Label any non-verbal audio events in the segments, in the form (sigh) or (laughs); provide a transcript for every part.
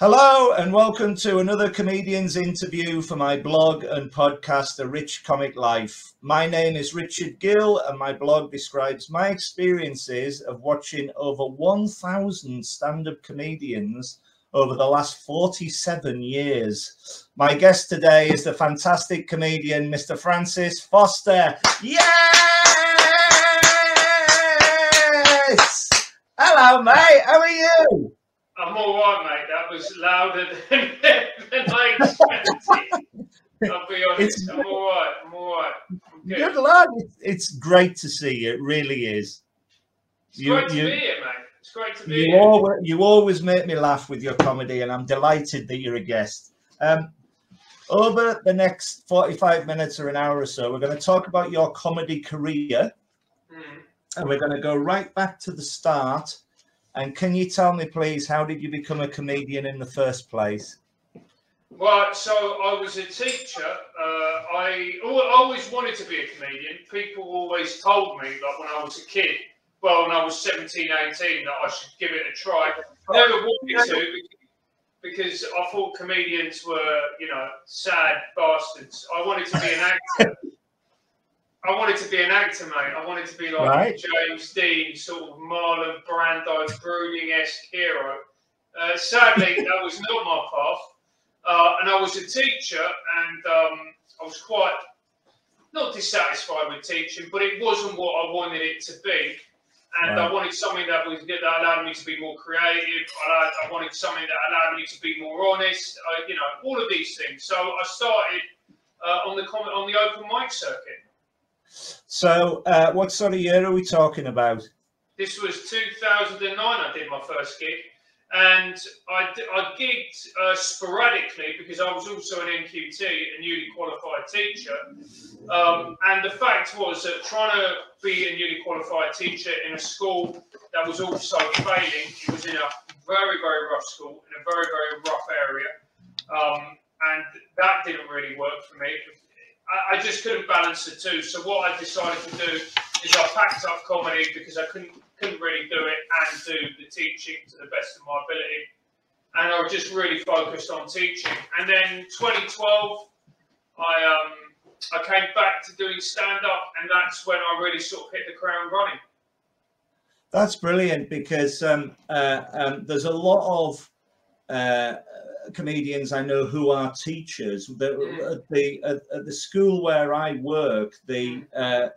Hello and welcome to another comedian's interview for my blog and podcast, A Rich Comic Life. My name is Richard Gill and my blog describes my experiences of watching over 1,000 stand-up comedians over the last 47 years. My guest today is the fantastic comedian, Mr. Francis Foster. Yes! Hello, mate. How are you? I'm all right, mate. That was louder than, (laughs) than I expected. I'll be honest. It's- I'm all right. I'm all right. I'm good. Good lad. It's, it's great to see you. It really is. It's You- great to you- be here, mate. It's great to be You here. always, you always make me laugh with your comedy, and I'm delighted that you're a guest. Um, over the next 45 minutes or an hour or so, we're going to talk about your comedy career, Mm. and we're going to go right back to the start. And can you tell me, please, how did you become a comedian in the first place? Well, so I was a teacher. Uh, I always wanted to be a comedian. People always told me, like when I was a kid, well, when I was 17, 18, that I should give it a try. Never wanted to because I thought comedians were, you know, sad bastards. I wanted to be an actor. I wanted to be an actor, mate. I wanted to be like Right. James Dean, sort of Marlon Brando, brooding-esque hero. Uh, sadly, (laughs) that was not my path. Uh, and I was a teacher, and um, I was quite not dissatisfied with teaching, but it wasn't what I wanted it to be. And I wanted something that was that allowed me to be more creative. I, I wanted something that allowed me to be more honest. Uh, you know, all of these things. So I started uh, on the on the open mic circuit. So, uh, what sort of year are we talking about? This was 2009. I did my first gig, and I gigged uh, sporadically because I was also an NQT, a newly qualified teacher. Um, and the fact was that trying to be a newly qualified teacher in a school that was also failing, it was in a very, very rough school, in a very, very rough area. Um, and that didn't really work for me. I, just couldn't balance the two. So what I decided to do is I packed up comedy because I couldn't couldn't really do it and do the teaching to the best of my ability. And I was just really focused on teaching. And then 2012, I um I came back to doing stand up, and that's when I really sort of hit the ground running. That's brilliant because um, uh, um, there's a lot of uh, comedians I know who are teachers. The, Mm. at the at, at the school where I work, the uh,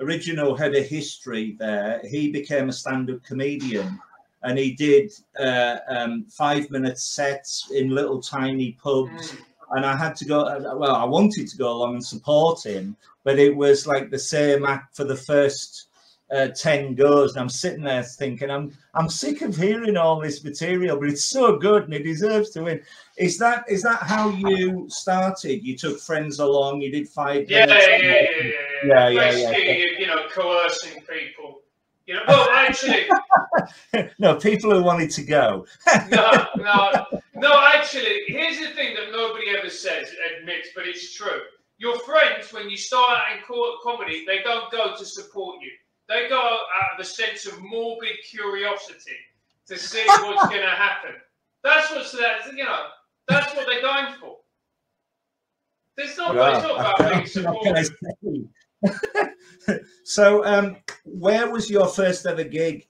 original head of history there, he became a stand-up comedian, and he did uh, um, five-minute sets in little tiny pubs. And I had to go. Well, I wanted to go along and support him, but it was like the same act for the first uh, 10 goes and I'm sitting there thinking I'm I'm sick of hearing all this material but it's so good and it deserves to win is that is that how you started you took friends along you did five Yeah, yeah, minutes? yeah, yeah, yeah. Yeah, yeah, yeah. You- know, coercing people. You know, well, actually, (laughs) no people who wanted to go (laughs) no, no, no. Actually, here's the thing that nobody ever says, admits, but it's true. Your friends, when you start out in co- comedy, they don't go to support you. They go out of a sense of morbid curiosity to see what's (laughs) going to happen. That's what's that. You know, that's what they're going for. It's not, it's not about being What can I supported. say? (laughs) so um where was your first ever gig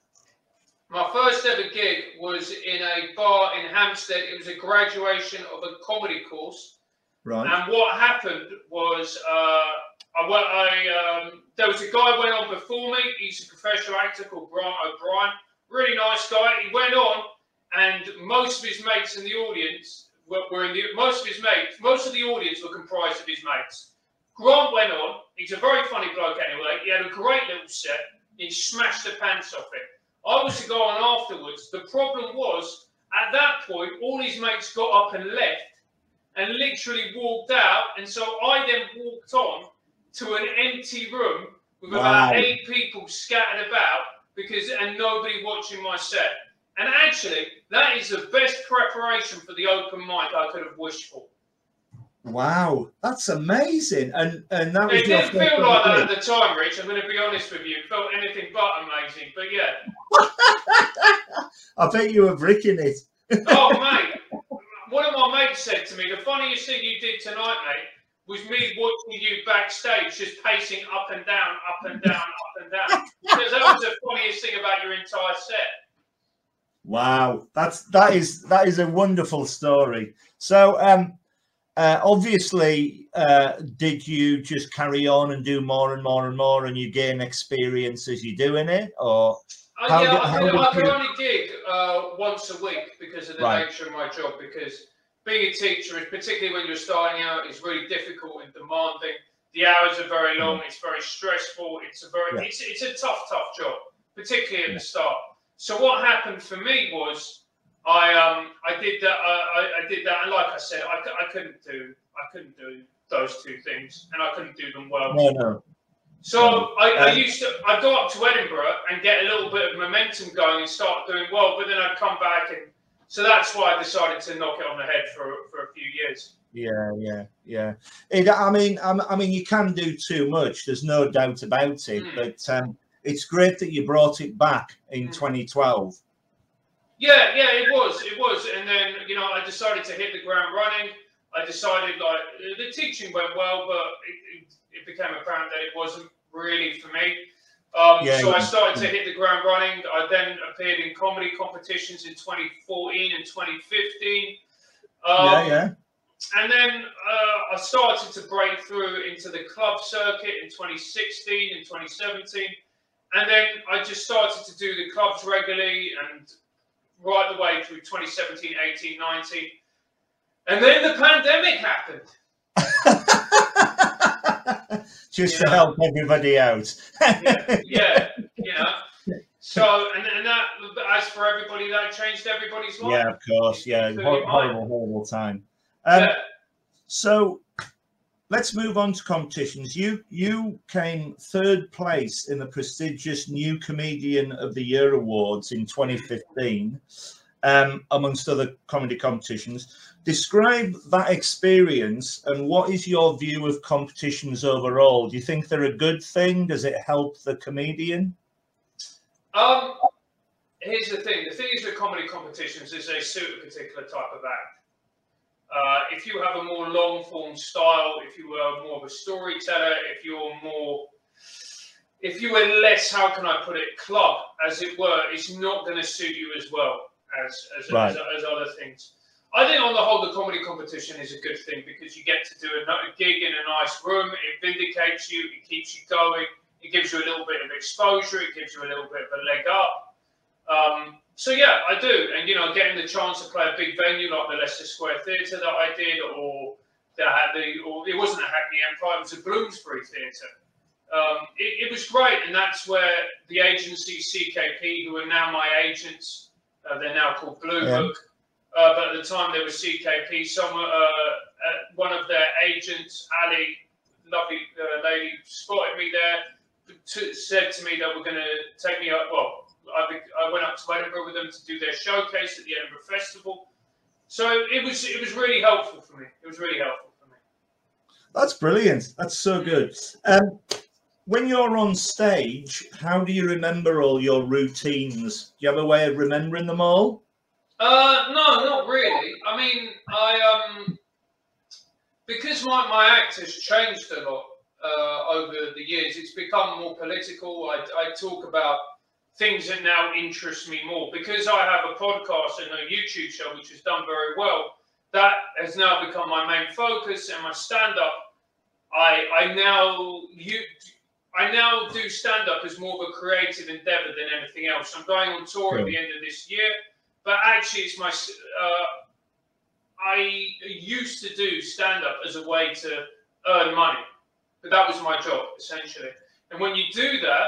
My first ever gig was in a bar in Hampstead. It was a graduation of a comedy course. right And what happened was, uh, I, I um, there was a guy went on before me. He's a professional actor called Grant O'Brien. Really nice guy. He went on, and most of his mates in the audience were, were in the most of his mates. Most of the audience were comprised of his mates. Grant went on. He's a very funny bloke anyway. He had a great little set. He smashed the pants off it. I was to go on afterwards. The problem was, at that point, all his mates got up and left and literally walked out. And so I then walked on to an empty room with about eight people scattered about because and nobody watching my set. And actually, that is the best preparation for the open mic I could have wished for. wow that's amazing and and that was It didn't feel like that at the time, Rich. I'm going to be honest with you. It felt anything but amazing. But yeah. (laughs) I bet you were bricking it Oh, (laughs) mate. one of my mates said to me, the funniest thing you did tonight, mate, was me watching you backstage, just pacing up and down, up and down, up and down. (laughs) because that was the funniest thing about your entire set. Wow, that's that is that is a wonderful story. So, um, uh, obviously, uh, did you just carry on and do more and more and more, and you gain experience as you're doing it, or? Uh, yeah, I, can, I can only gig uh, once a week because of the right. nature of my job. Because being a teacher, particularly when you're starting out, is really difficult and demanding. The hours are very long. It's very stressful. It's a very yeah. it's, it's a tough, tough job, particularly at yeah. the start. So what happened for me was I um I did that uh, I, I did that and like I said I, I couldn't do I couldn't do those two things and I couldn't do them well. No, no. So I, I, used to I'd go up to Edinburgh and get a little bit of momentum going and start doing well, but then I'd come back and so that's why I decided to knock it on the head for for a few years. Yeah, yeah, yeah. It, I mean, I, mean, you can do too much. There's no doubt about it. Mm. But um, it's great that you brought it back in mm. 2012. Yeah, yeah, it was, it was, and then you know I decided to hit the ground running. I decided like the teaching went well, but it, it it became apparent that it wasn't really for me. Um, yeah, so yeah. I started to hit the ground running. I then appeared in comedy competitions in 2014 and 2015. Um, yeah, yeah. And then uh, I started to break through into the club circuit in 2016 and 2017. And then I just started to do the clubs regularly and right the way through 2017, 18, 19. And then the pandemic happened. (laughs) just to help everybody out. yeah, yeah, you (laughs) know. So, and, and that, as for everybody, that changed everybody's life. Yeah, of course. Yeah, horrible, horrible time. Um, yeah. So, let's move on to competitions. You you came third place in the prestigious New Comedian of the Year awards in 2015, um, amongst other comedy competitions. Describe that experience and what is your view of competitions overall? Do you think they're a good thing? Does it help the comedian? Um, here's the thing: the thing is with comedy competitions is they suit a particular type of act. Uh, if you have a more long form style, if you were more of a storyteller, if you're more, if you were less, how can I put it, club, as it were, it's not going to suit you as well as as, right. as, as other things. I think on the whole, the comedy competition is a good thing because you get to do a, a gig in a nice room. It vindicates you. It keeps you going. It gives you a little bit of exposure. It gives you a little bit of a leg up. Um, so yeah, I do. And you know, getting the chance to play a big venue like the Leicester Square Theatre that I did, or the, the or it wasn't a Hackney Empire, it was a Bloomsbury Theatre. Um, it, it, was great, and that's where the agency CKP, who are now my agents, uh, they're now called Blue yeah. Book uh, but at the time there was CKP. Some uh, uh, one of their agents, Ali, lovely uh, lady, spotted me there. To, said to me that we're going to take me up. Well, I, I went up to Edinburgh with them to do their showcase at the Edinburgh Festival. So it was it was really helpful for me. It was really helpful for me. That's brilliant. That's so good. Um, when you're on stage, how do you remember all your routines? Do you have a way of remembering them all? Uh, no, not really. I mean, I um, because my, my act has changed a lot uh, over the years. It's become more political. I, I talk about things that now interest me more because I have a podcast and a YouTube show which has done very well. That has now become my main focus and my stand-up. I I now you. I now do stand up as more of a creative endeavor than anything else. I'm going on tour at the end of this year but actually, it's my. Uh, I used to do stand up as a way to earn money, but that was my job essentially. And when you do that,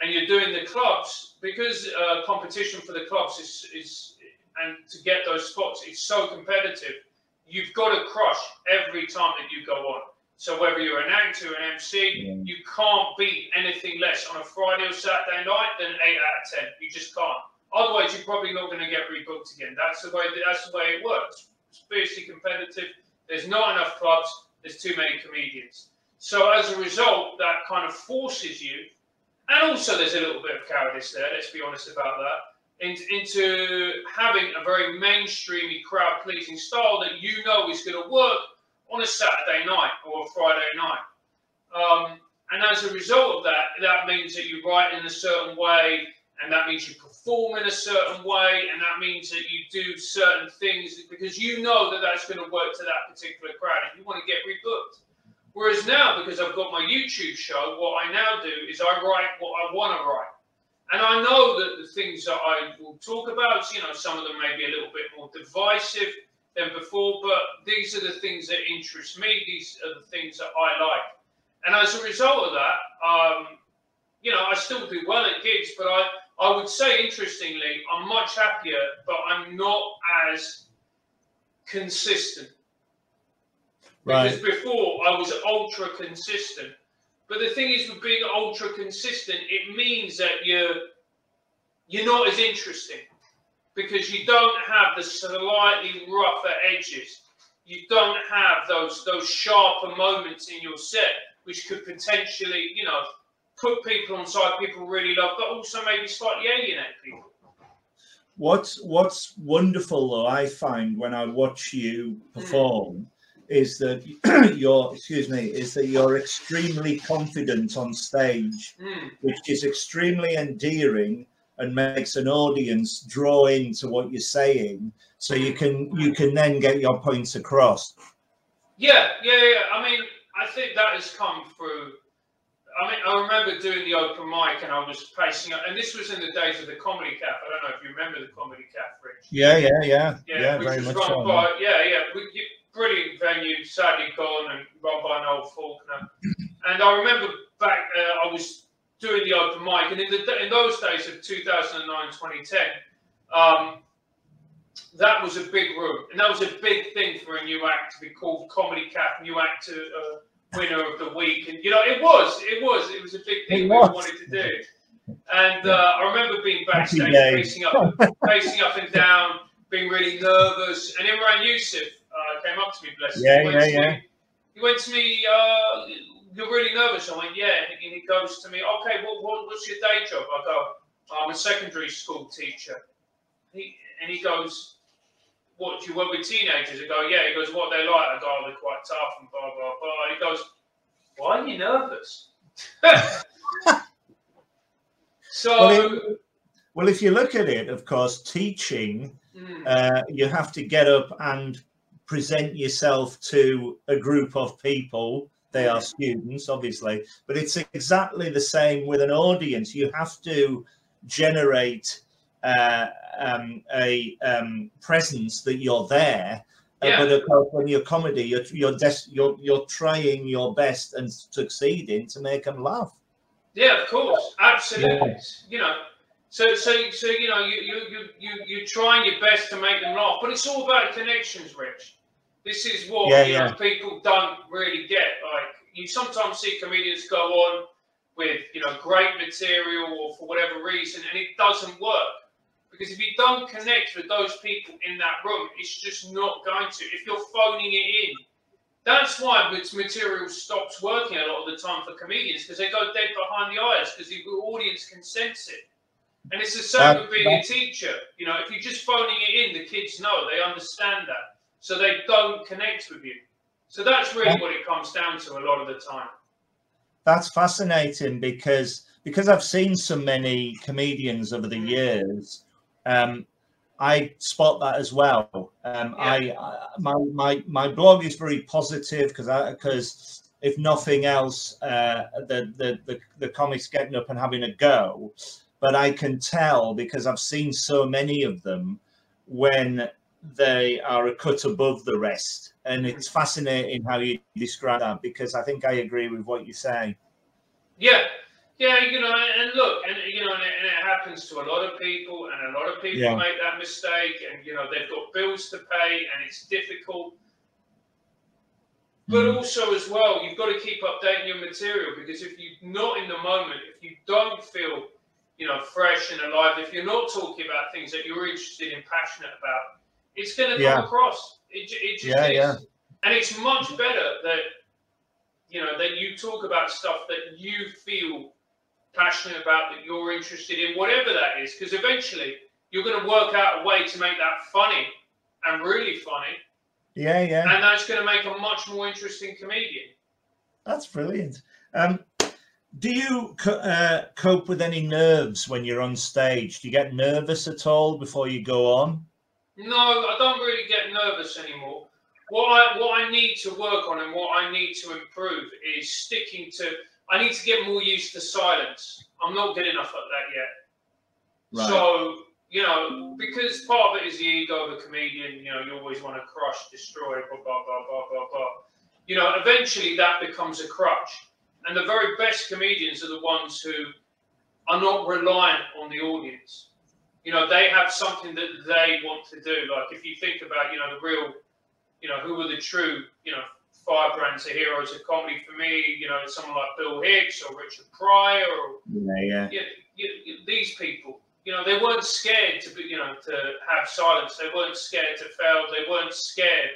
and you're doing the clubs, because uh, competition for the clubs is is and to get those spots, it's so competitive. You've got to crush every time that you go on. So whether you're an actor, or an MC, yeah. you can't beat anything less on a Friday or Saturday night than eight out of ten. You just can't. Otherwise, you're probably not going to get rebooked again. That's the way. That's the way it works. It's fiercely competitive. There's not enough clubs. There's too many comedians. So as a result, that kind of forces you. And also, there's a little bit of cowardice there. Let's be honest about that. into, having a very mainstreamy crowd pleasing style that you know is going to work on a Saturday night or a Friday night. Um, and as a result of that, that means that you write in a certain way, and that means you perform in a certain way, and that means that you do certain things because you know that that's going to work to that particular crowd, and you want to get rebooked. Whereas now, because I've got my YouTube show, what I now do is I write what I want to write. And I know that the things that I will talk about, you know, some of them may be a little bit more divisive than before, but these are the things that interest me. These are the things that I like. And as a result of that, um, you know, I still do well at gigs, but I, I would say, interestingly, I'm much happier, but I'm not as consistent. Right. Because before I was ultra consistent. But the thing is, with being ultra consistent, it means that you're you're not as interesting because you don't have the slightly rougher edges. You don't have those those sharper moments in your set which could potentially, you know, put people on side people really love, but also maybe slightly alienate people. What's what's wonderful though I find when I watch you perform is that (clears throat) you're excuse me is that you're extremely confident on stage, mm. which is extremely endearing and makes an audience draw into what you're saying so you can you can then get your points across yeah yeah yeah i mean I think that has come through. I mean, I remember doing the open mic and I was pacing up, and this was in the days of the Comedy Cafe. I don't know if you remember the Comedy Cafe, Rich. Yeah, yeah, yeah. Yeah, yeah very much so. By, yeah, yeah. We, brilliant venue, sadly gone, and run by Noel Faulkner. and I remember back, uh, I was doing the open mic, and in, the, in those days of 2009, 2010, um, that was a big room, and that was a big thing for a new act to be called Comedy Cafe, new act to uh, winner of the week, and you know it was, it was, it was a big thing we wanted to do. And uh, I remember being backstage, pacing up, pacing up and down, being really nervous. And Imran Yusuf uh, came up to me, bless yeah, him. Yeah, yeah, me, He went to me, uh, "You're really nervous." I went, "Yeah." And he goes to me, "Okay, what, what's your day job?" I go, "I'm a secondary school teacher." He, and he goes, what you work with teenagers? I go, yeah. He goes, what they like? I go, oh, they're quite tough and blah blah blah. He goes, why are you nervous? (laughs) so, well, it, well, if you look at it, of course, teaching, mm. uh, you have to get up and present yourself to a group of people. They are students, obviously, but it's exactly the same with an audience. You have to generate uh, um, a um, presence that you're there. Uh, yeah. Uh, but of course, when you're comedy, you're you're, you're you're trying your best and succeeding to make them laugh. Yeah, of course, absolutely. Yeah. You know, so so so you know, you you you you you're trying your best to make them laugh, but it's all about connections, Rich. This is what yeah, you know, people don't really get. Like you sometimes see comedians go on with you know great material or for whatever reason, and it doesn't work because if you don't connect with those people in that room, it's just not going to. If you're phoning it in, that's why material stops working a lot of the time for comedians because they go dead behind the eyes because the audience can sense it. And it's the same that, with being that, a teacher. You know, if you're just phoning it in, the kids know, they understand that. So they don't connect with you. So that's really what it comes down to a lot of the time. That's fascinating because because I've seen so many comedians over the years um, I spot that as well. Um, yeah. I, I, my my my blog is very positive because because if nothing else, uh, the, the the the comics getting up and having a go. But I can tell because I've seen so many of them when they are a cut above the rest, and it's fascinating how you describe that because I think I agree with what you say. Yeah, yeah, you know, and look, and you know, and it, and it, happens to a lot of people, and a lot of people yeah. make that mistake, and you know, they've got bills to pay, and it's difficult. But mm. also, as well, you've got to keep updating your material because if you're not in the moment, if you don't feel, you know, fresh and alive, if you're not talking about things that you're interested and passionate about, it's going to yeah. come across. It, it just yeah, is. Yeah. And it's much better that, you know, that you talk about stuff that you feel passionate about, that you're interested in, whatever that is, because eventually you're going to work out a way to make that funny and really funny. Yeah, yeah. And that's going to make a much more interesting comedian. That's brilliant. Um, do you uh, cope with any nerves when you're on stage? Do you get nervous at all before you go on? No, I don't really get nervous anymore. What I what I need to work on and what I need to improve is sticking to. I need to get more used to silence. I'm not good enough at that yet. Right. So you know, because part of it is the ego of a comedian. You know, you always want to crush, destroy, blah blah blah blah blah blah. You know, eventually that becomes a crutch, and the very best comedians are the ones who are not reliant on the audience. You know, they have something that they want to do. Like if you think about, you know, the real, you know, who are the true, you know, firebrands, of heroes of comedy for me. You know, someone like Bill Hicks or Richard Pryor or yeah, yeah. You, you, these people you know, they weren't scared to be, you know, to have silence. They weren't scared to fail. They weren't scared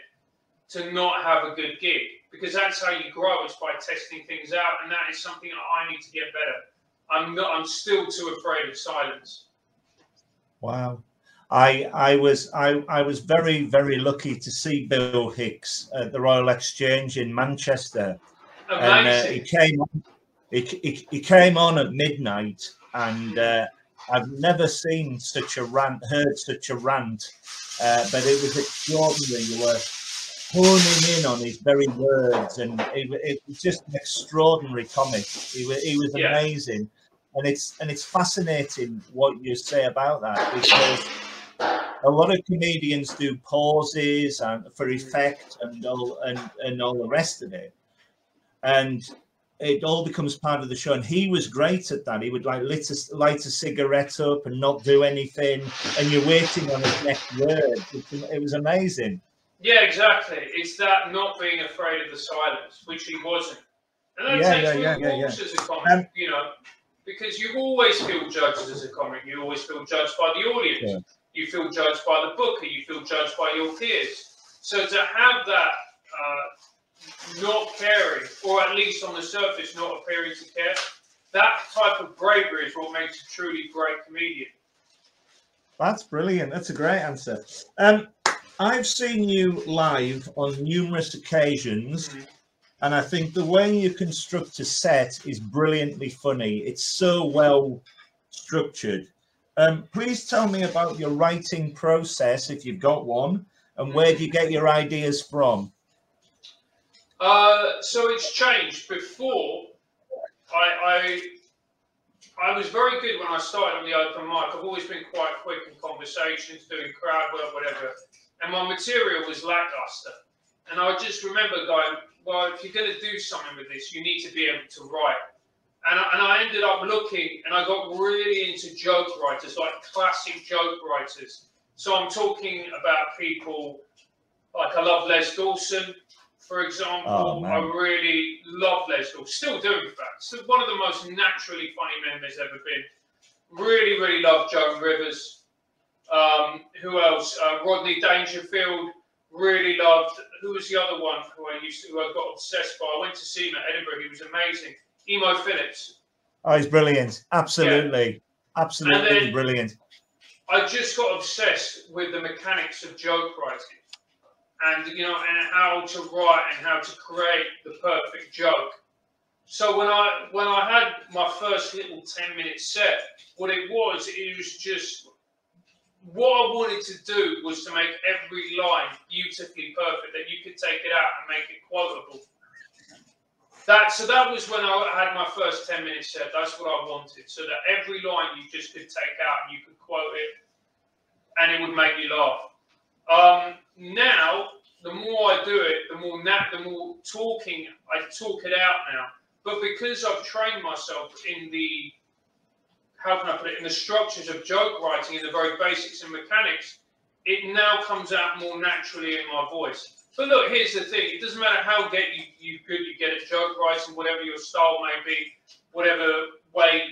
to not have a good gig because that's how you grow. It's by testing things out, and that is something I need to get better. I'm not. I'm still too afraid of silence. Wow. I I was I, I was very very lucky to see Bill Hicks at the Royal Exchange in Manchester, Amazing. and uh, he came on, he, he, he, came on at midnight, and uh, I've never seen such a rant, heard such a rant, uh, but it was extraordinary. You were honing in on his very words, and it, it was just an extraordinary comic. He was, he was yeah. amazing, and it's and it's fascinating what you say about that because a lot of comedians do pauses and for effect and all and, and all the rest of it, and it all becomes part of the show. And he was great at that. He would like light a, light a cigarette up and not do anything, and you're waiting on his next word. It was amazing. Yeah, exactly. It's that not being afraid of the silence, which he wasn't. And that yeah, takes yeah, yeah, yeah, as a comic, um, you know, because you always feel judged as a comic. You always feel judged by the audience. You feel judged by the booker. You feel judged by your peers. So to have that uh, not caring, or at least on the surface, not appearing to care. That type of bravery is what makes a truly great comedian. That's brilliant. That's a great answer. Um, I've seen you live on numerous occasions, mm-hmm. and I think the way you construct a set is brilliantly funny. It's so well structured. Um, please tell me about your writing process, if you've got one, and where do you get your ideas from? Uh, so it's changed. Before, I, I, I was very good when I started on the open mic. I've always been quite quick in conversations, doing crowd work, whatever. And my material was lackluster. And I just remember going, well, if you're going to do something with this, you need to be able to write. And I, and I ended up looking, and I got really into joke writers, like classic joke writers. So I'm talking about people like I love Les Dawson, for example, oh, I really love Les Dawson. Still do, in fact. Still one of the most naturally funny men there's ever been. Really, really love Joan Rivers. Um, who else? Uh, Rodney Dangerfield. Really loved. Who was the other one who I used to, who I got obsessed by? I went to see him at Edinburgh. He was amazing. Emo Philips. Oh, he's brilliant. Absolutely. Yeah. Absolutely brilliant. I just got obsessed with the mechanics of joke writing and you know and how to write and how to create the perfect joke. So when I when I had my first little ten minute set, what it was, it was just what I wanted to do was to make every line beautifully perfect that you could take it out and make it quotable. That so that was when I had my first ten minute set. That's what I wanted, so that every line you just could take out and you could quote it, and it would make you laugh. Um, now, the more I do it, the more nat, the more talking I talk it out now. But because I've trained myself in the how can I put it in the structures of joke writing, in the very basics and mechanics, it now comes out more naturally in my voice. But look, here's the thing: it doesn't matter how get you, you good you get at joke writing, whatever your style may be, whatever way,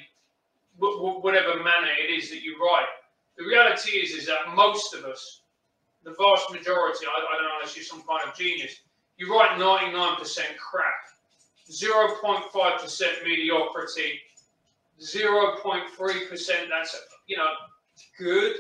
whatever manner it is that you write. The reality is, is that most of us the vast majority, I, I don't know unless you're some kind of genius, you write 99% crap, 0.5% mediocrity, 0.3% that's, you know, good,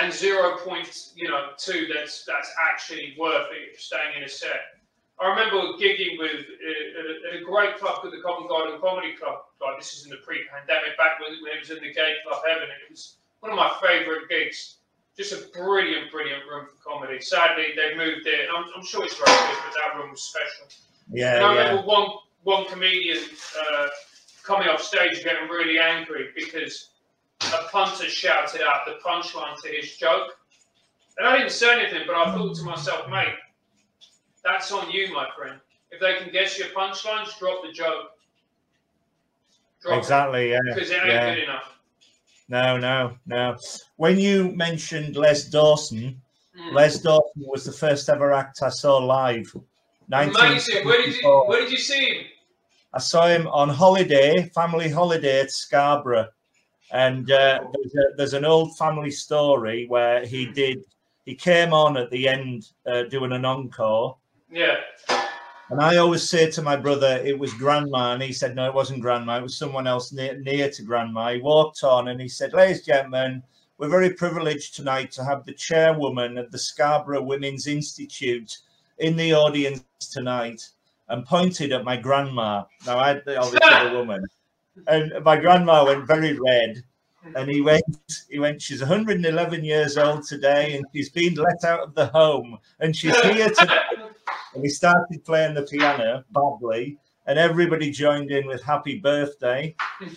and zero point, you know, two that's that's actually worth it for staying in a set. I remember gigging with uh, at a great club called the Covent Garden Comedy Club. Like this is in the pre-pandemic, back when, when it was in the gay club heaven. It was one of my favourite gigs. Just a brilliant, brilliant room for comedy. Sadly, they've moved it, and I'm, I'm sure it's very good, but that room was special. Yeah, and I yeah. remember one one comedian uh, coming off stage getting really angry because a punter shouted out the punchline to his joke. And I didn't say anything, but I thought to myself, mate, that's on you, my friend. If they can guess your punchlines, drop the joke. Drop Exactly. Yeah. Because it ain't yeah. good enough. No, no, no. When you mentioned Les Dawson, Mm. Les Dawson was the first ever act I saw live. Amazing. Where did you where did you see him? I saw him on holiday, family holiday at Scarborough, and uh, there's, a, there's an old family story where he did. He came on at the end uh, doing an encore, Yeah. and I always say to my brother, "It was Grandma," and he said, "No, it wasn't Grandma. It was someone else near, near to Grandma." He walked on and he said, "Ladies and gentlemen." We're very privileged tonight to have the chairwoman of the Scarborough Women's Institute in the audience tonight and pointed at my grandma. Now, I obviously the woman, (laughs) and my grandma went very red. And he went, he went, she's 111 years old today and she's been let out of the home and she's here today. And he started playing the piano badly and everybody joined in with happy birthday.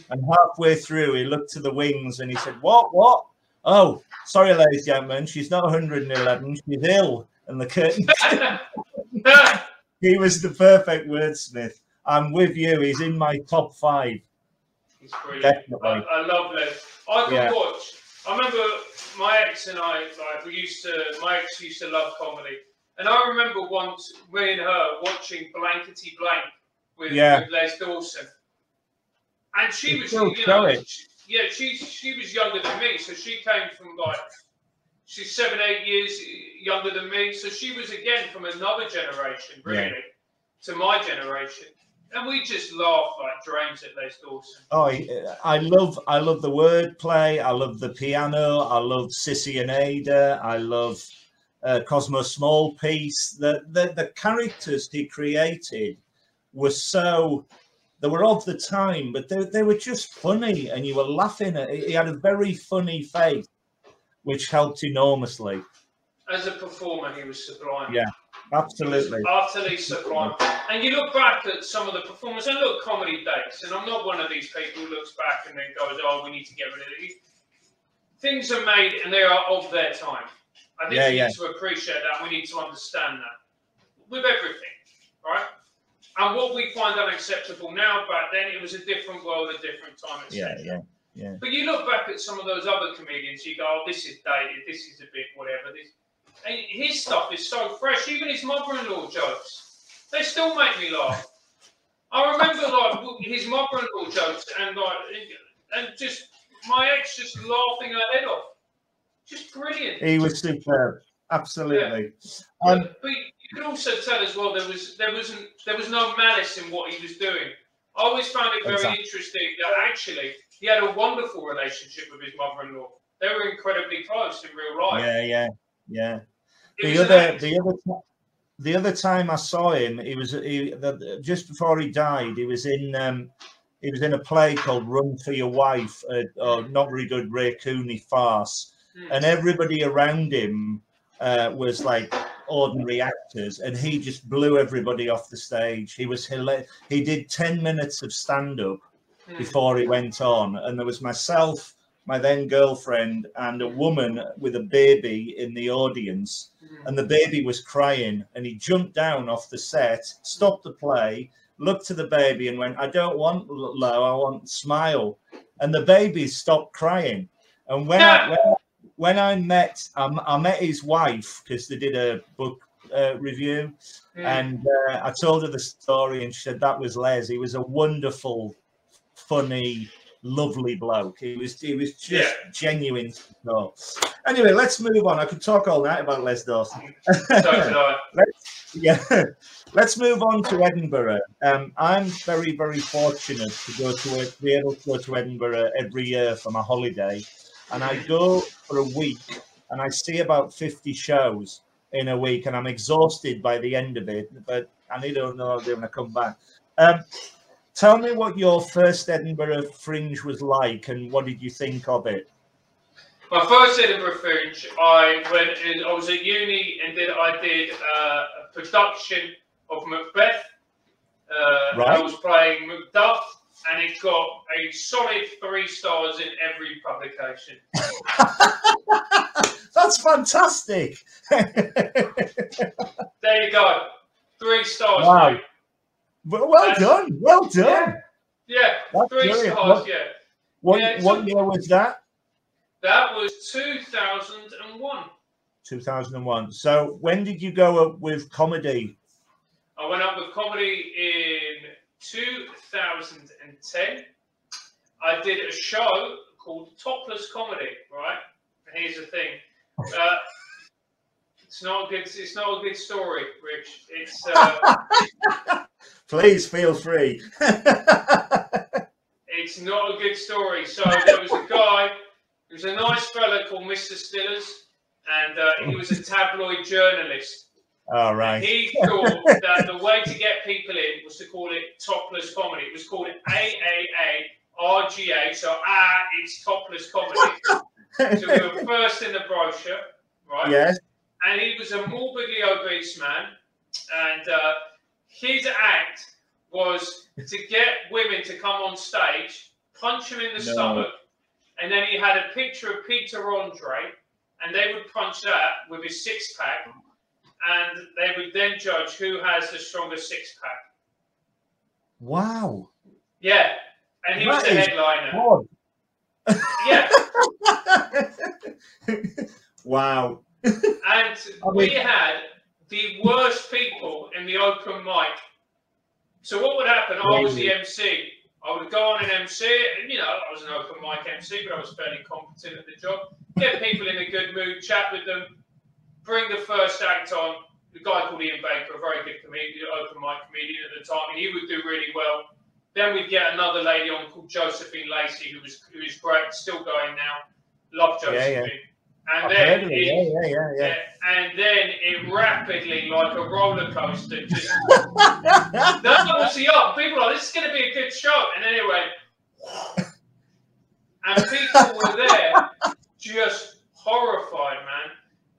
And halfway through, he looked to the wings and he said, What, what? Oh, sorry, ladies and gentlemen, she's not 111, she's ill. And the curtain, (laughs) (laughs) he was the perfect wordsmith. I'm with you, he's in my top five. He's brilliant. Definitely. I, I love Les. I could Yeah. watch. I remember my ex and I, like, we used to. My ex used to love comedy, and I remember once me and her watching Blankety Blank with, Yeah. with Les Dawson, and she You was, you know, she- yeah, she she was younger than me, so she came from like. She's seven, eight years younger than me, so she was again from another generation, Yeah. really, to my generation, and we just laugh like drains at Les Dawson. Oh, I- I love, I love the wordplay. I love the piano. I love Cissie and Ada. I love uh, Cosmo Smallpiece. The, the the characters he created were so. They were of the time, but they, they were just funny, and you were laughing at. It. He had a very funny face, which helped enormously. As a performer, he was sublime. Yeah, Absolutely. Utterly sublime. And you look back at some of the performers, and look, comedy dates, and I'm not one of these people who looks back and then goes, oh, we need to get rid of these. Things are made and they are of their time. I think Yeah, we yeah. need to appreciate that. We need to understand that with everything, right? And what we find unacceptable now, back then, it was a different world, a different time, etc. Yeah, yeah. But you look back at some of those other comedians, you go, oh, this is dated, this is a bit whatever. This, his stuff is so fresh. Even his mother-in-law jokes, they still make me laugh. I remember like his mother-in-law jokes, and like, and just my ex just laughing her head off. Just brilliant. He was superb. Absolutely. But, Um, but you can also tell as well there was there wasn't there was no malice in what he was doing. I always found it very Exactly. interesting that actually he had a wonderful relationship with his mother-in-law. They were incredibly close in real life. yeah, yeah, yeah. The other the other the other time I saw him, he was he, the, just before he died. He was in um, he was in a play called Run for Your Wife, a, a not very good Ray Cooney farce, Hmm. and everybody around him uh, was like ordinary actors, and he just blew everybody off the stage. He was hila- He did ten minutes of stand up Hmm. before he went on. And there was myself, my then girlfriend, and a woman with a baby in the audience. Hmm. And the baby was crying. And he jumped down off the set, stopped the play, looked to the baby, and went, I don't want low, I want smile. And the baby stopped crying. And when I, (laughs) when, when I met, um, I met his wife because they did a book uh, review Hmm. and uh, I told her the story, and she said that was Les. He was a wonderful, funny, lovely bloke. He was he was just genuine. So, anyway, let's move on. I could talk all night about Les Dawson. I. (laughs) yeah, let's move on to Edinburgh. Um, I'm very very fortunate to go to to be able to go to Edinburgh every year for my holiday, and I go for a week and I see about 50 shows in a week, and I'm exhausted by the end of it. But I need to know when I come back. Um, tell me what your first Edinburgh Fringe was like, and what did you think of it? My first Edinburgh Fringe, I went in, I was at uni and then I did uh, a production of Macbeth. Uh, Right. I was playing Macduff, and it got a solid three stars in every publication. (laughs) That's fantastic. (laughs) There you go, three stars. Wow. mate. Well well done. Well done. Yeah, That's three brilliant. stars. What, Yeah, what, Yeah, what year was that? that was two thousand and one. 2001. So when did you go up with comedy? I went up with comedy in 2010. I did a show called Topless Comedy, right? And here's the thing. Uh, it's not a good. It's not a good story, Rich. It's uh, (laughs) Please feel free. (laughs) it's not a good story. So there was a guy. there was a nice fella called Mr. Stillers, and uh, he was a tabloid journalist. All right. He thought that the way to get people in was to call it topless comedy. It was called AAA so ah, it's topless comedy. So we were first in the brochure, right? yes. And he was a morbidly obese man, and uh, his act was to get women to come on stage, punch him in the No. stomach, and then he had a picture of Peter Andre, and they would punch that with his six pack, and they would then judge who has the strongest six pack. Wow. Yeah, and he was That the headliner. Yeah, (laughs) wow. and I we had the worst people in the open mic. So what would happen? I was the MC. I would go on and MC, and you know, I was an open mic MC, but I was fairly competent at the job. Get people in a good mood, chat with them, bring the first act on. The guy called Ian Baker, a very good comedian, open mic comedian at the time, and he would do really well. Then we'd get another lady on called Josephine Lacey, who was who is great, still going now. Love Yeah, Josephine. yeah. And then it. Yeah, yeah, yeah, and then it rapidly, like a roller coaster, just (laughs) the up. Oh, people are, this is going to be a good show. And then it went, (laughs) and people were there just horrified, man.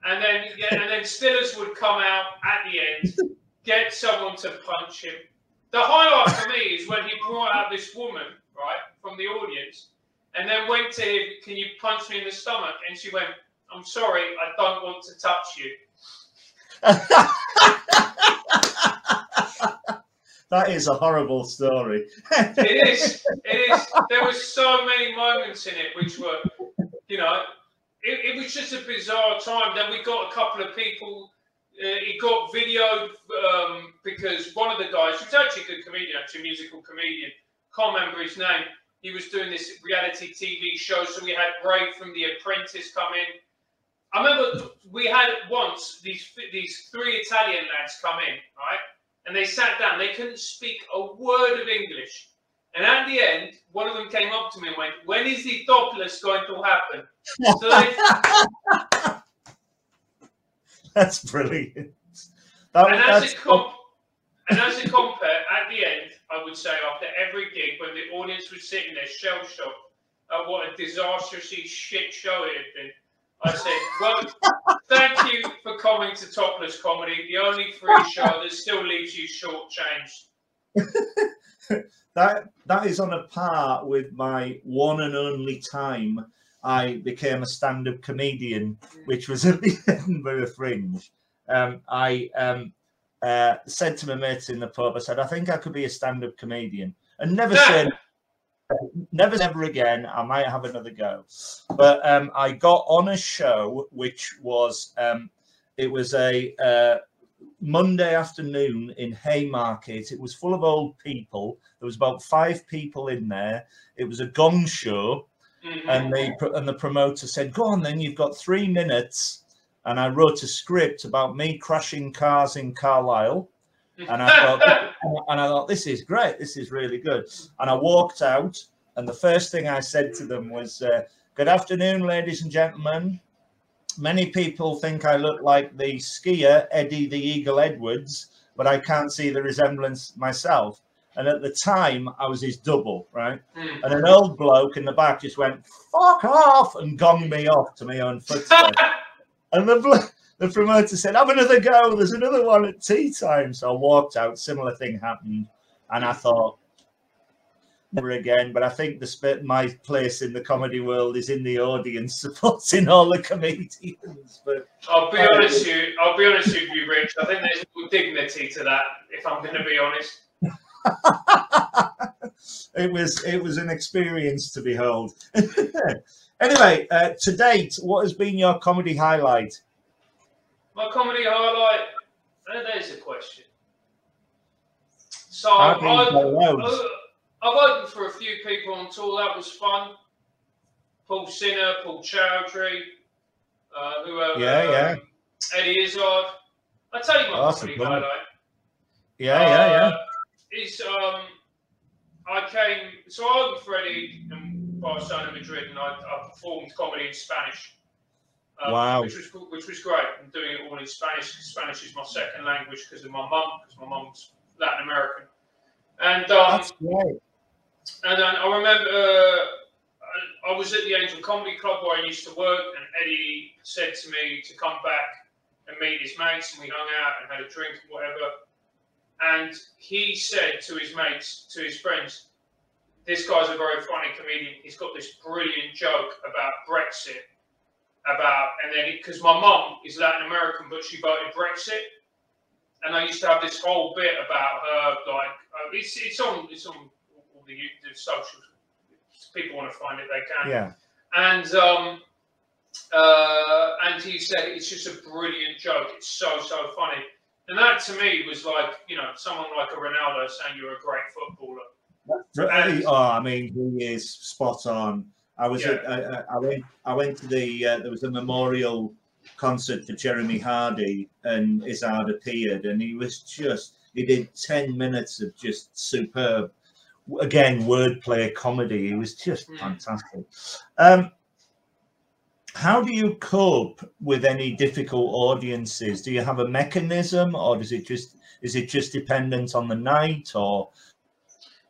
And then, yeah, and then Stillers would come out at the end, get someone to punch him. The highlight for me is when he brought out this woman, right, from the audience, and then went to him, "Can you punch me in the stomach?" And she went, "I'm sorry, I don't want to touch you." (laughs) that is a horrible story. It is. It is. There were so many moments in it which were, you know, it, it was just a bizarre time. Then we got a couple of people. Uh, it got videoed um, because one of the guys, who's actually a good comedian, actually a musical comedian, can't remember his name. He was doing this reality TV show, so we had Ray from The Apprentice come in. I remember we had once these these three Italian lads come in, right? And they sat down. They couldn't speak a word of English. And at the end, one of them came up to me and went, "When is the topless going to happen?" So they, (laughs) That's brilliant. That, and as that's a comp, and as a compare, at the end, I would say after every gig, when the audience was sitting there shell shocked at what a disastrously shit show it had been, I said, "Well, thank you for coming to Topless Comedy, the only free show that still leaves you shortchanged." (laughs) that that is on a par with my one and only time I became a stand-up comedian, which was at the (laughs) Edinburgh Fringe. Um, I um, uh, said to my mates in the pub, I said, I think I could be a stand-up comedian, and never said, never, never again. I might have another go. But um, I got on a show which was um, it was a uh, Monday afternoon in Haymarket. It was full of old people. There was about five people in there. It was a gong show, Mhm. and the and the promoter said, "Go on, then. You've got three minutes." And I wrote a script about me crashing cars in Carlisle. And I thought, (laughs) and I thought, this is great. This is really good. And I walked out, and the first thing I said to them was, uh, "Good afternoon, ladies and gentlemen. many people think I look like the skier Eddie the Eagle Edwards, but I can't see the resemblance myself. And at the time, I was his double, right? Mm. And an old bloke in the back just went, fuck off, and gonged me off to my own footstep. (laughs) and the, blo- the promoter said, have another go. There's another one at tea time. So I walked out, similar thing happened. And I thought, never again. But I think the my place in the comedy world is in the audience, (laughs) supporting all the comedians. But I'll be honest with you. I'll be honest with you, Rich. I think there's more dignity to that. If I'm going to be honest. (laughs) it was it was an experience to behold. (laughs) anyway, uh, to date, what has been your comedy highlight? My comedy highlight. Uh, there's a question. So I've I've, been I've, by loads. I've opened for a few people on tour. That was fun. Paul Sinha, Paul Chowdhry, uh, who uh, Yeah, yeah. um, Eddie Izzard. I tell you my comedy highlight. Yeah, yeah, yeah. Uh, Is um, I came so I opened for Eddie in Barcelona, Madrid, and I, I performed comedy in Spanish. Um, Wow. Which was which was great. I'm doing it all in Spanish. Spanish is my second language because of my mum, because my mum's Latin American. And um, That's great. and then I remember uh, I, I was at the Angel Comedy Club where I used to work, and Eddie said to me to come back and meet his mates, and we hung out and had a drink and whatever. And he said to his mates, to his friends, this guy's a very funny comedian. He's got this brilliant joke about Brexit, about and then because my mum is Latin American, but she voted Brexit, and I used to have this whole bit about her. Like uh, it's it's on it's on all the, the socials. If people want to find it, they can. Yeah. And um, uh, and he said it's just a brilliant joke. It's so so funny. And that to me was like you know someone like a Ronaldo saying you're a great footballer. Really? Oh, I mean, he is spot on. I was Yeah. at, I, I- I went I went to the uh, there was a memorial concert for Jeremy Hardy and Izzard appeared and he was just he did 10 minutes of just superb again wordplay comedy he was just Mm. fantastic um how do you cope with any difficult audiences do you have a mechanism or does it just is it just dependent on the night or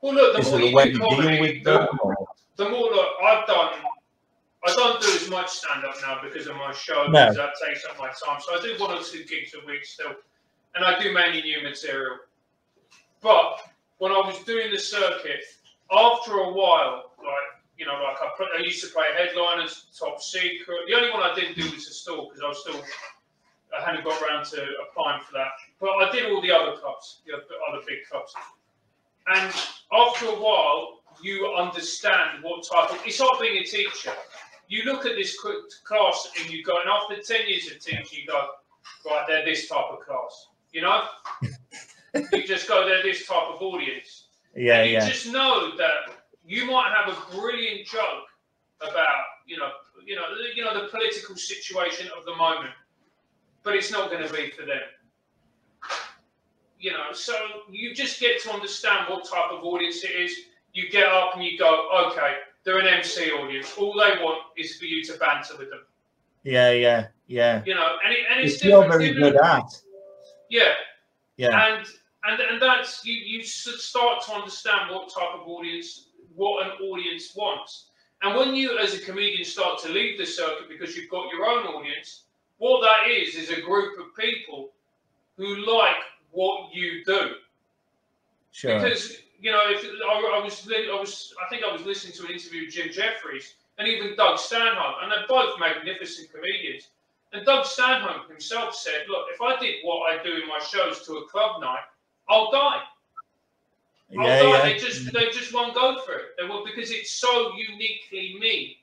Well, look, the is more there a you way you deal with the, them or? The more look I've done. I don't do as much stand up now because of my show No. because that takes up my time. So I do one or two gigs a week still, and I do mainly new material. But when I was doing the circuit, after a while, like you know, like I, put, I used to play headliners, top secret. The only one I didn't do was the store because I was still I hadn't got around to applying for that. But I did all the other clubs, the other big clubs. And after a while, you understand what type of. It's like being a teacher. You look at this cl- class and you go, and after 10 years of teaching, you go, right, they're this type of class. You know? (laughs) you just go, they're this type of audience. yeah and you yeah just know that you might have a brilliant joke about, you know, you know, you know, the political situation of the moment, but it's not going to be for them. You know, so you just get to understand what type of audience it is. You get up and you go, okay, they're an MC audience. All they want is for you to banter with them. yeah yeah yeah. You know, and, it, and it's you're very good at. Yeah, yeah. And and and that's you you start to understand what type of audience what an audience wants. And when you as a comedian start to leave the circuit because you've got your own audience what that is is a group of people who like what you do. Sure. Because you know if I, I was, I was I think I was listening to an interview with Jim Jeffries and even Doug Stanhope and they're both magnificent comedians. And Doug Stanhope himself said look if I did what I do in my shows to a club night I'll die. I'll die. yeah. They just they just won't go for it. They will because it's so uniquely me.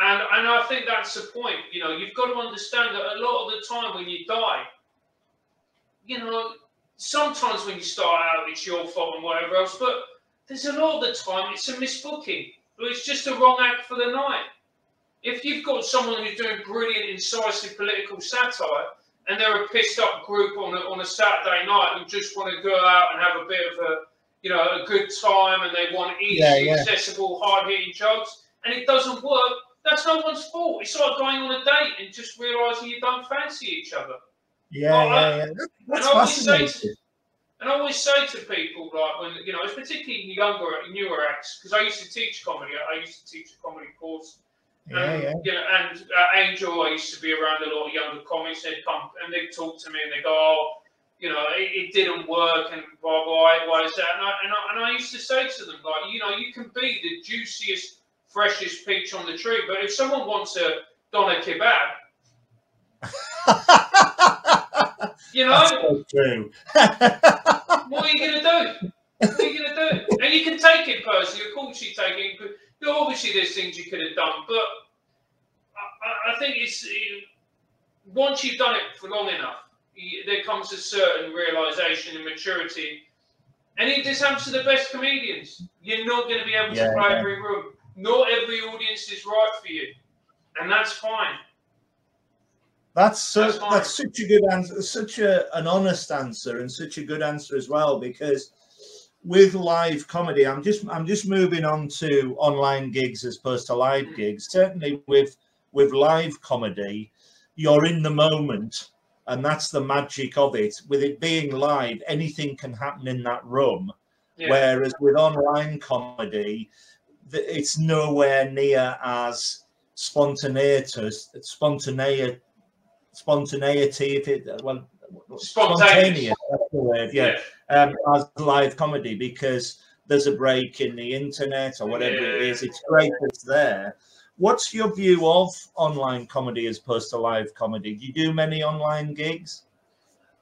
And and I think that's the point you know you've got to understand that a lot of the time when you die you know sometimes when you start out, it's your fault and whatever else, but there's a lot of the time it's a misbooking. Or it's just a wrong act for the night. If you've got someone who's doing brilliant, incisive political satire, and they're a pissed up group on a, on a Saturday night who just want to go out and have a bit of a, you know, a good time, and they want easy, Yeah, yeah. accessible, hard hitting jokes, and it doesn't work, that's no one's fault. It's like going on a date and just realizing you don't fancy each other. Yeah, Well, yeah, I- yeah. That's I always say fascinating. And I always say to people, like when you know, it's particularly younger, newer acts, because I used to teach comedy. I used to teach a comedy course. Yeah, Um, yeah. You know, and uh, Angel, I used to be around a lot of younger comics. They'd come and they'd talk to me and they go, "Oh, you know, it, it didn't work," and blah blah. Why is that? And I, and, I, and I used to say to them, like, you know, you can be the juiciest, freshest peach on the tree, but if someone wants a doner kebab, you know, That's so true. (laughs) what are you going to do? What are you going to do? And you can take it personally. Of course, you take it. But you know, obviously, there's things you could have done. But I, I- think it's uh, once you've done it for long enough, you, there comes a certain realization and maturity. And it just happens to the best comedians. You're not going to be able Yeah, to play yeah. every room. Not every audience is right for you, and that's fine. That's so, That's that's such a good answer, such a, an honest answer, and such a good answer as well. Because with live comedy, I'm just I'm just moving on to online gigs as opposed to live gigs. Certainly with with live comedy, you're in the moment, and that's the magic of it. With it being live, anything can happen in that room. Yeah. Whereas with online comedy, it's nowhere near as spontaneous, spontaneous, spontaneity. If it well, Spontaneous. That's the word. Yeah, um, as live comedy because there's a break in the internet or whatever it Yeah. is. It's great it's there. What's your view of online comedy as opposed to live comedy? Do you do many online gigs?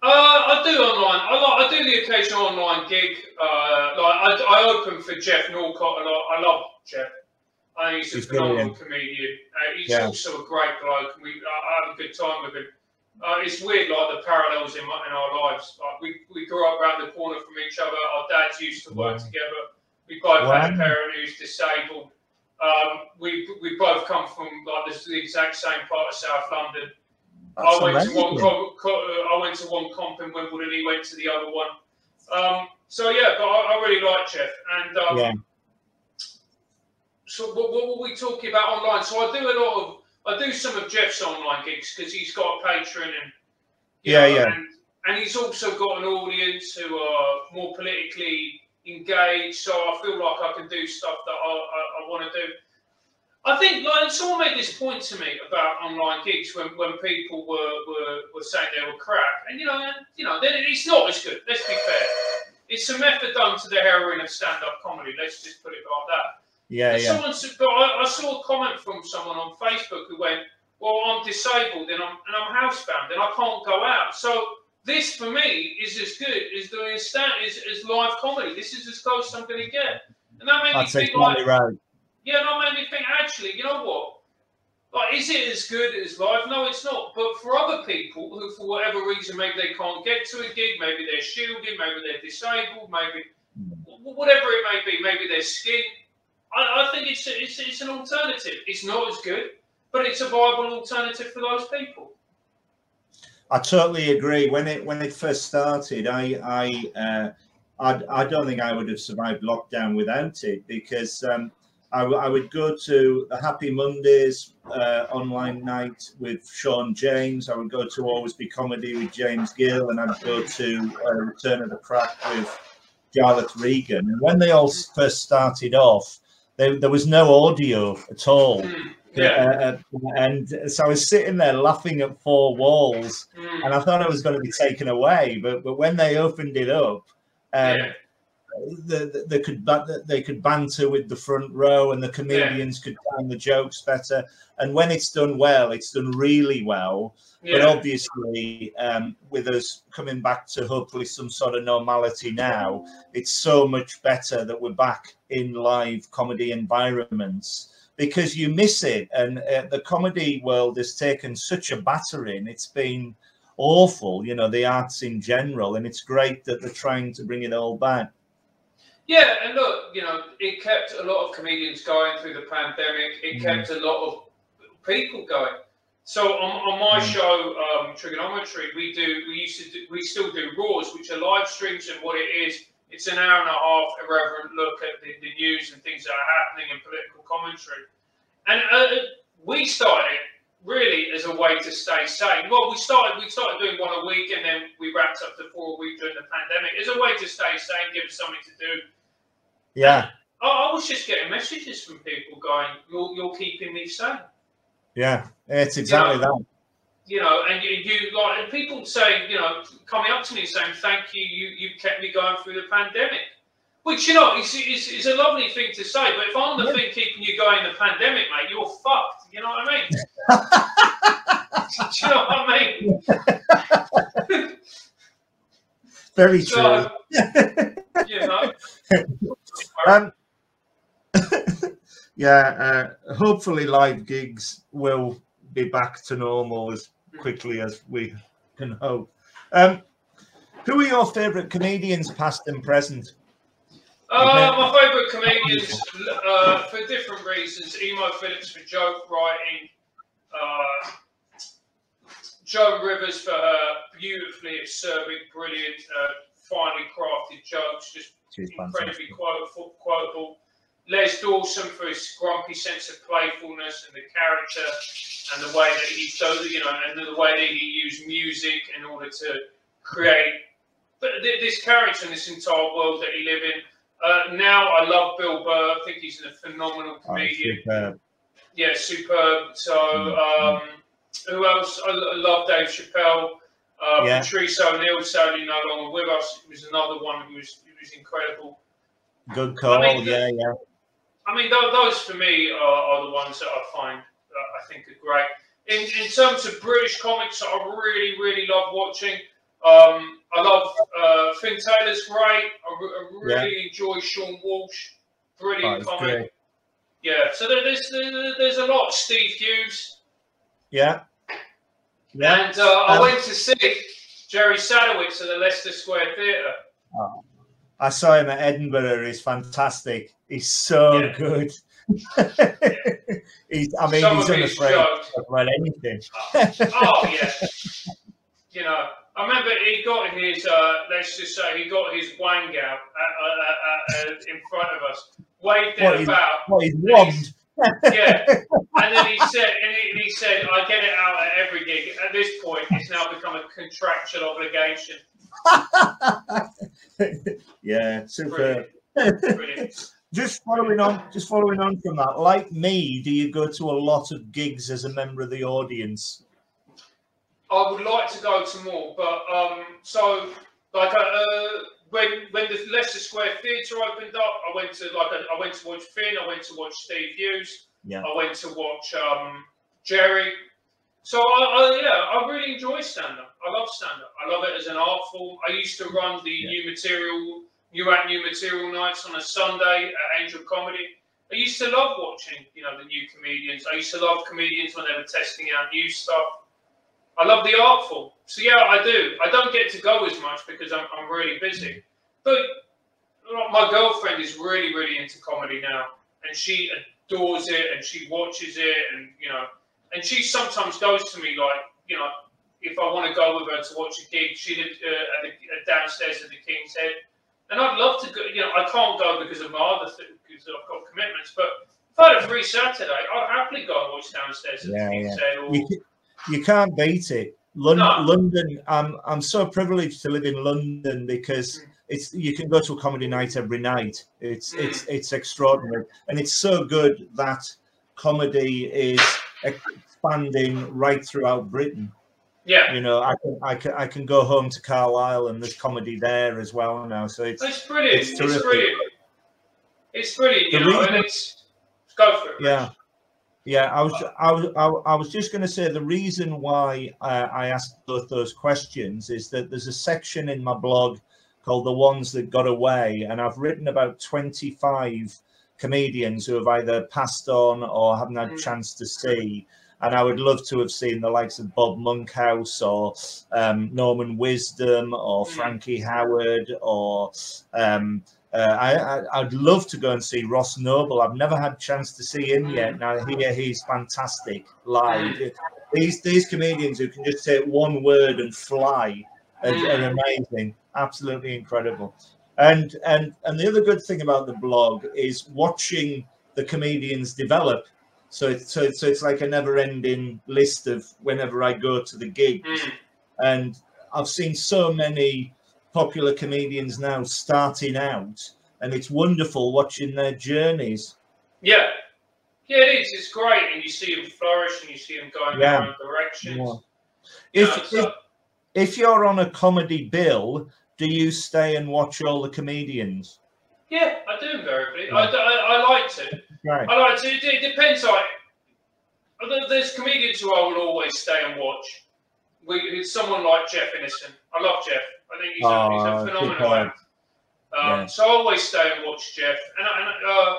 Uh, I do online. I like. I do the occasional online gig. Uh, like I, I open for Geoff Norcott a lot. I love Geoff. I think he's a He's phenomenal brilliant. comedian. Uh, he's Yeah. also a great bloke. and We I, I have a good time with him. Uh, it's weird, like the parallels in, my, in our lives. Like we, we grew up around the corner from each other. Our dads used to work Wow. together. We both had a Wow. parent who's disabled. Um, we we both come from like the, the exact same part of South London. That's I went to one amazing. comp, co- uh, I went to one comp in Wimbledon. He went to the other one. Um, so yeah, but I, I really like Geoff. And um, Yeah. So what, what were we talking about online? So I do a lot of I do some of Geoff's online gigs because he's got a Patreon and Yeah, know, yeah. and and he's also got an audience who are more politically engaged. So I feel like I can do stuff that I, I, I want to do. I think like someone made this point to me about online gigs when, when people were, were, were saying they were crap, and you know, and, you know, then it's not as good. Let's be fair. It's a methadone to the heroin of stand-up comedy. Let's just put it like that. Yeah, And yeah. Someone, said- but I, I saw a comment from someone on Facebook who went, "Well, I'm disabled and I'm and I'm housebound and I can't go out." So this for me is as good as doing stand is as live comedy. This is as close as I'm going to get, and that made That's me think like, right. yeah, that made me think. Actually, you know what? Like, is it as good as live? No, it's not. But for other people who, for whatever reason, maybe they can't get to a gig, maybe they're shielded, maybe they're disabled, maybe whatever it may be, maybe their skin. I, I think it's, it's it's an alternative. It's not as good, but it's a viable alternative for those people. I totally agree. When it when it first started, I I uh, I, I don't think I would have survived lockdown without it because um, I, would go to the Happy Mondays uh, online night with Sean James. I would go to Always Be Comedy with James Gill, and I'd go to uh, Return of the Crack with Charlotte Regan. And when they all first started off, there, there was no audio at all. Mm, yeah. Uh, uh, and so I was sitting there laughing at four walls Mm, and I thought I was going to be taken away. But but when they opened it up, um, yeah. The, the, they could they could banter with the front row, and the comedians could find the jokes better. And when it's done well, it's done really well. But obviously, um, with us coming back to hopefully some sort of normality now, it's so much better that we're back in live comedy environments because you miss it. And uh, the comedy world has taken such a battering. It's been awful, you know, the arts in general. And it's great that they're trying to bring it all back. Yeah, and look, you know, it kept a lot of comedians going through the pandemic. It Mm. kept a lot of people going. So on, on my Mm. show, um, Triggernometry, we do we used to do, we still do raws, which are live streams, and what it is, it's an hour and a half irreverent look at the, the news and things that are happening and political commentary. And uh, we started really as a way to stay sane. Well, we started we started doing one a week, and then we wrapped up to four a week during the pandemic. As a way to stay sane, give us something to do. Yeah. I, I was just getting messages from people going, "You're you're keeping me sane." Yeah, it's exactly You know, that. You know, and you, you like and people saying, you know, coming up to me saying, "Thank you, you you kept me going through the pandemic." Which you know is, is, is a lovely thing to say, but if I'm the Yeah. thing keeping you going in the pandemic, mate, you're fucked. You know what I mean? (laughs) Do you know what I mean? Very true. So, (laughs) you know, (laughs) Um, (laughs) yeah, uh, hopefully live gigs will be back to normal as quickly as we can hope. Um, who are your favourite comedians, past and present? uh, my favourite comedians uh, for different reasons. Emo Philips for joke writing. Uh, Joan Rivers for her beautifully acerbic, brilliant, uh, finely crafted jokes, just She's incredibly quotable. quotable. Les Dawson for his grumpy sense of playfulness and the character and the way that he so you know and the way that he used music in order to create but th- this character and this entire world that he live in. Uh, now I love Bill Burr. I think he's a phenomenal Oh, comedian. superb. Yeah, superb. So, Mm, um, who else? I, I love Dave Chappelle. Uh, Yeah. Patrice O'Neal, sadly no longer with us. It was another one who was, who was incredible. Good call. I mean, yeah, yeah. I mean, tho- those for me are, are the ones that I find uh, I think are great. In, in terms of British comics, that I really, really love watching. Um, I love uh, Fin Taylor's great. I, I really enjoy Sean Walsh. Oh, Brilliant it's comic. great. Yeah, so there's there's a lot. Steve Hughes. Yeah. Yeah. And uh, I Um, went to see Jerry Sadowitz at the Leicester Square Theatre. I saw him at Edinburgh. He's fantastic. He's so Yeah. good. (laughs) he's, I mean, Some he's unafraid jokes. of anything. Oh yeah. you know, I remember he got his. Uh, let's just say he got his wang out uh, in front of us, waved it about. What he's wand. Yeah, (laughs) and then he said, and he, he said, "I get it out at every gig." At this point, it's now become a contractual obligation. (laughs) yeah, super. Brilliant. Brilliant. just following on, just following on from that. Like me, do you go to a lot of gigs as a member of the audience? I would like to go to more, but um, so like uh, when when the Leicester Square Theatre opened up, I went to like I went to watch Fin, I went to watch Steve Hughes, Yeah. I went to watch um, Jerry. So I, I yeah, I really enjoy stand up. I love stand up. I love it as an art form. I used to run the Yeah. new material, new at new material nights on a Sunday at Angel Comedy. I used to love watching, you know, the new comedians. I used to love comedians when they were testing out new stuff. I love the art form. So yeah, I do. I don't get to go as much because I'm, I'm really busy. But my girlfriend is really, really into comedy now, and she adores it, and she watches it, and you know, and she sometimes goes to me like, you know, if I want to go with her to watch a gig, she lived uh, at the, uh, downstairs at the King's Head, and I'd love to go. You know, I can't go because of my other thing, because I've got commitments, but. If I had a free Saturday, I'd happily go and watch downstairs at Yeah, the King's yeah. Head or You, can't beat it. London, No. London. I'm I'm so privileged to live in London because it's you can go to a comedy night every night. It's Mm. it's it's extraordinary, and it's so good that comedy is expanding right throughout Britain. yeah. You know, I can I can I can go home to Carlisle and there's comedy there as well now. So it's It's brilliant. It's It's, terrific. brilliant. It's brilliant, you The know, reason- and it's go for it. Yeah. Yeah, I was, I was, I was just going to say the reason why uh, I asked both those questions is that there's a section in my blog called "The Ones That Got Away," and I've written about 25 comedians who have either passed on or haven't had a Mm. chance to see. And I would love to have seen the likes of Bob Monkhouse or um, Norman Wisdom or Mm. Frankie Howerd or um, uh, I, I'd love to go and see Ross Noble. I've never had a chance to see him yet. Now here he's fantastic live. These these comedians who can just take one word and fly are, are amazing, absolutely incredible. And and and the other good thing about the blog is watching the comedians develop. So it's so, so it's like a never-ending list of whenever I go to the gig, Mm. and I've seen so many popular comedians now starting out, and it's wonderful watching their journeys. Yeah. Yeah, it is. It's great. And you see them flourish and you see them going Yeah. in own directions. Yeah. If, so- if if you're on a comedy bill, do you stay and watch all the comedians? yeah, I do invariably. I, I, I like to. Right. I like to. It, depends. Like, there's comedians who I will always stay and watch. We, someone like Jeff Innocent. I love Jeff. I think he's, a, Oh, he's a phenomenal act. Um, Yeah. So I always stay and watch Jeff. And, and uh,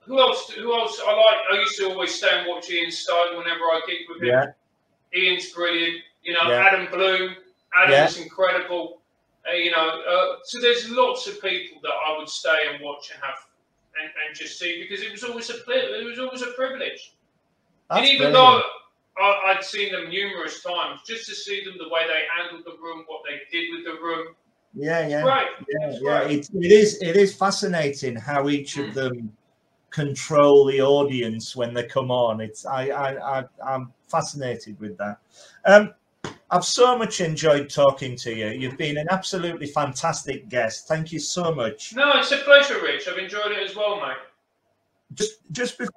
who else? Who else? I like. I used to always stay and watch Ian Stone whenever I gig with him. Yeah. Ian's brilliant. You know, Yeah. Adam Bloom. Adam Yeah. is incredible. Uh, you know, uh, so there's lots of people that I would stay and watch and have and, and just see because it was always a it was always a privilege. and That's even brilliant. though I, I'd seen them numerous times, just to see them the way they handled the room, what they did with the room, yeah, yeah. right? Yeah, it's yeah. It, it is. It is fascinating how each of Mm. them control the audience when they come on. It's I, I, I I'm fascinated with that. Um, I've so much enjoyed talking to you. You've been an absolutely fantastic guest. Thank you so much. No, it's a pleasure, Rich. I've enjoyed it as well, mate. Just just before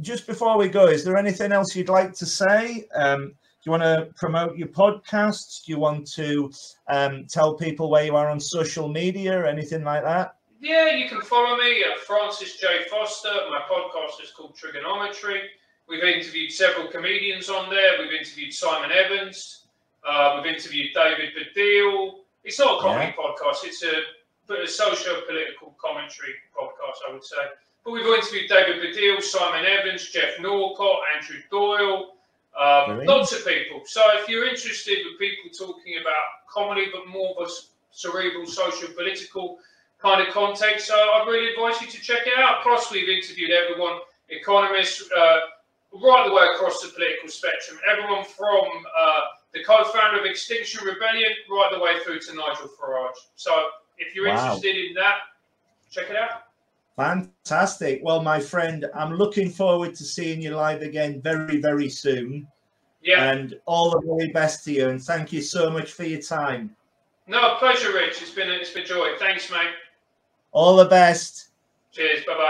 just before we go, is there anything else you'd like to say? Um, do you want to promote your podcasts? Do you want to um, tell people where you are on social media or anything like that? Yeah, you can follow me at Francis J. Foster. My podcast is called Triggernometry. We've interviewed several comedians on there. We've interviewed Simon Evans. Uh, we've interviewed David Baddiel. It's not a comedy podcast. It's a, a socio-political commentary podcast, I would say. But we've interviewed David Baddiel, Simon Evans, Geoff Norcott, Andrew Doyle, um, lots of people. So if you're interested with people talking about comedy, but more of a cerebral, social-political kind of context, so I'd really advise you to check it out. Plus, we've interviewed everyone, economists, uh, right the way across the political spectrum. Everyone from uh, the co-founder of Extinction Rebellion right the way through to Nigel Farage. So if you're Wow. interested in that, check it out. Fantastic. Well, my friend, I'm looking forward to seeing you live again very, very soon. Yeah. And all the very best to you. And thank you so much for your time. No, pleasure, Rich. It's been a, it's been a joy. Thanks, mate. All the best. Cheers. Bye bye.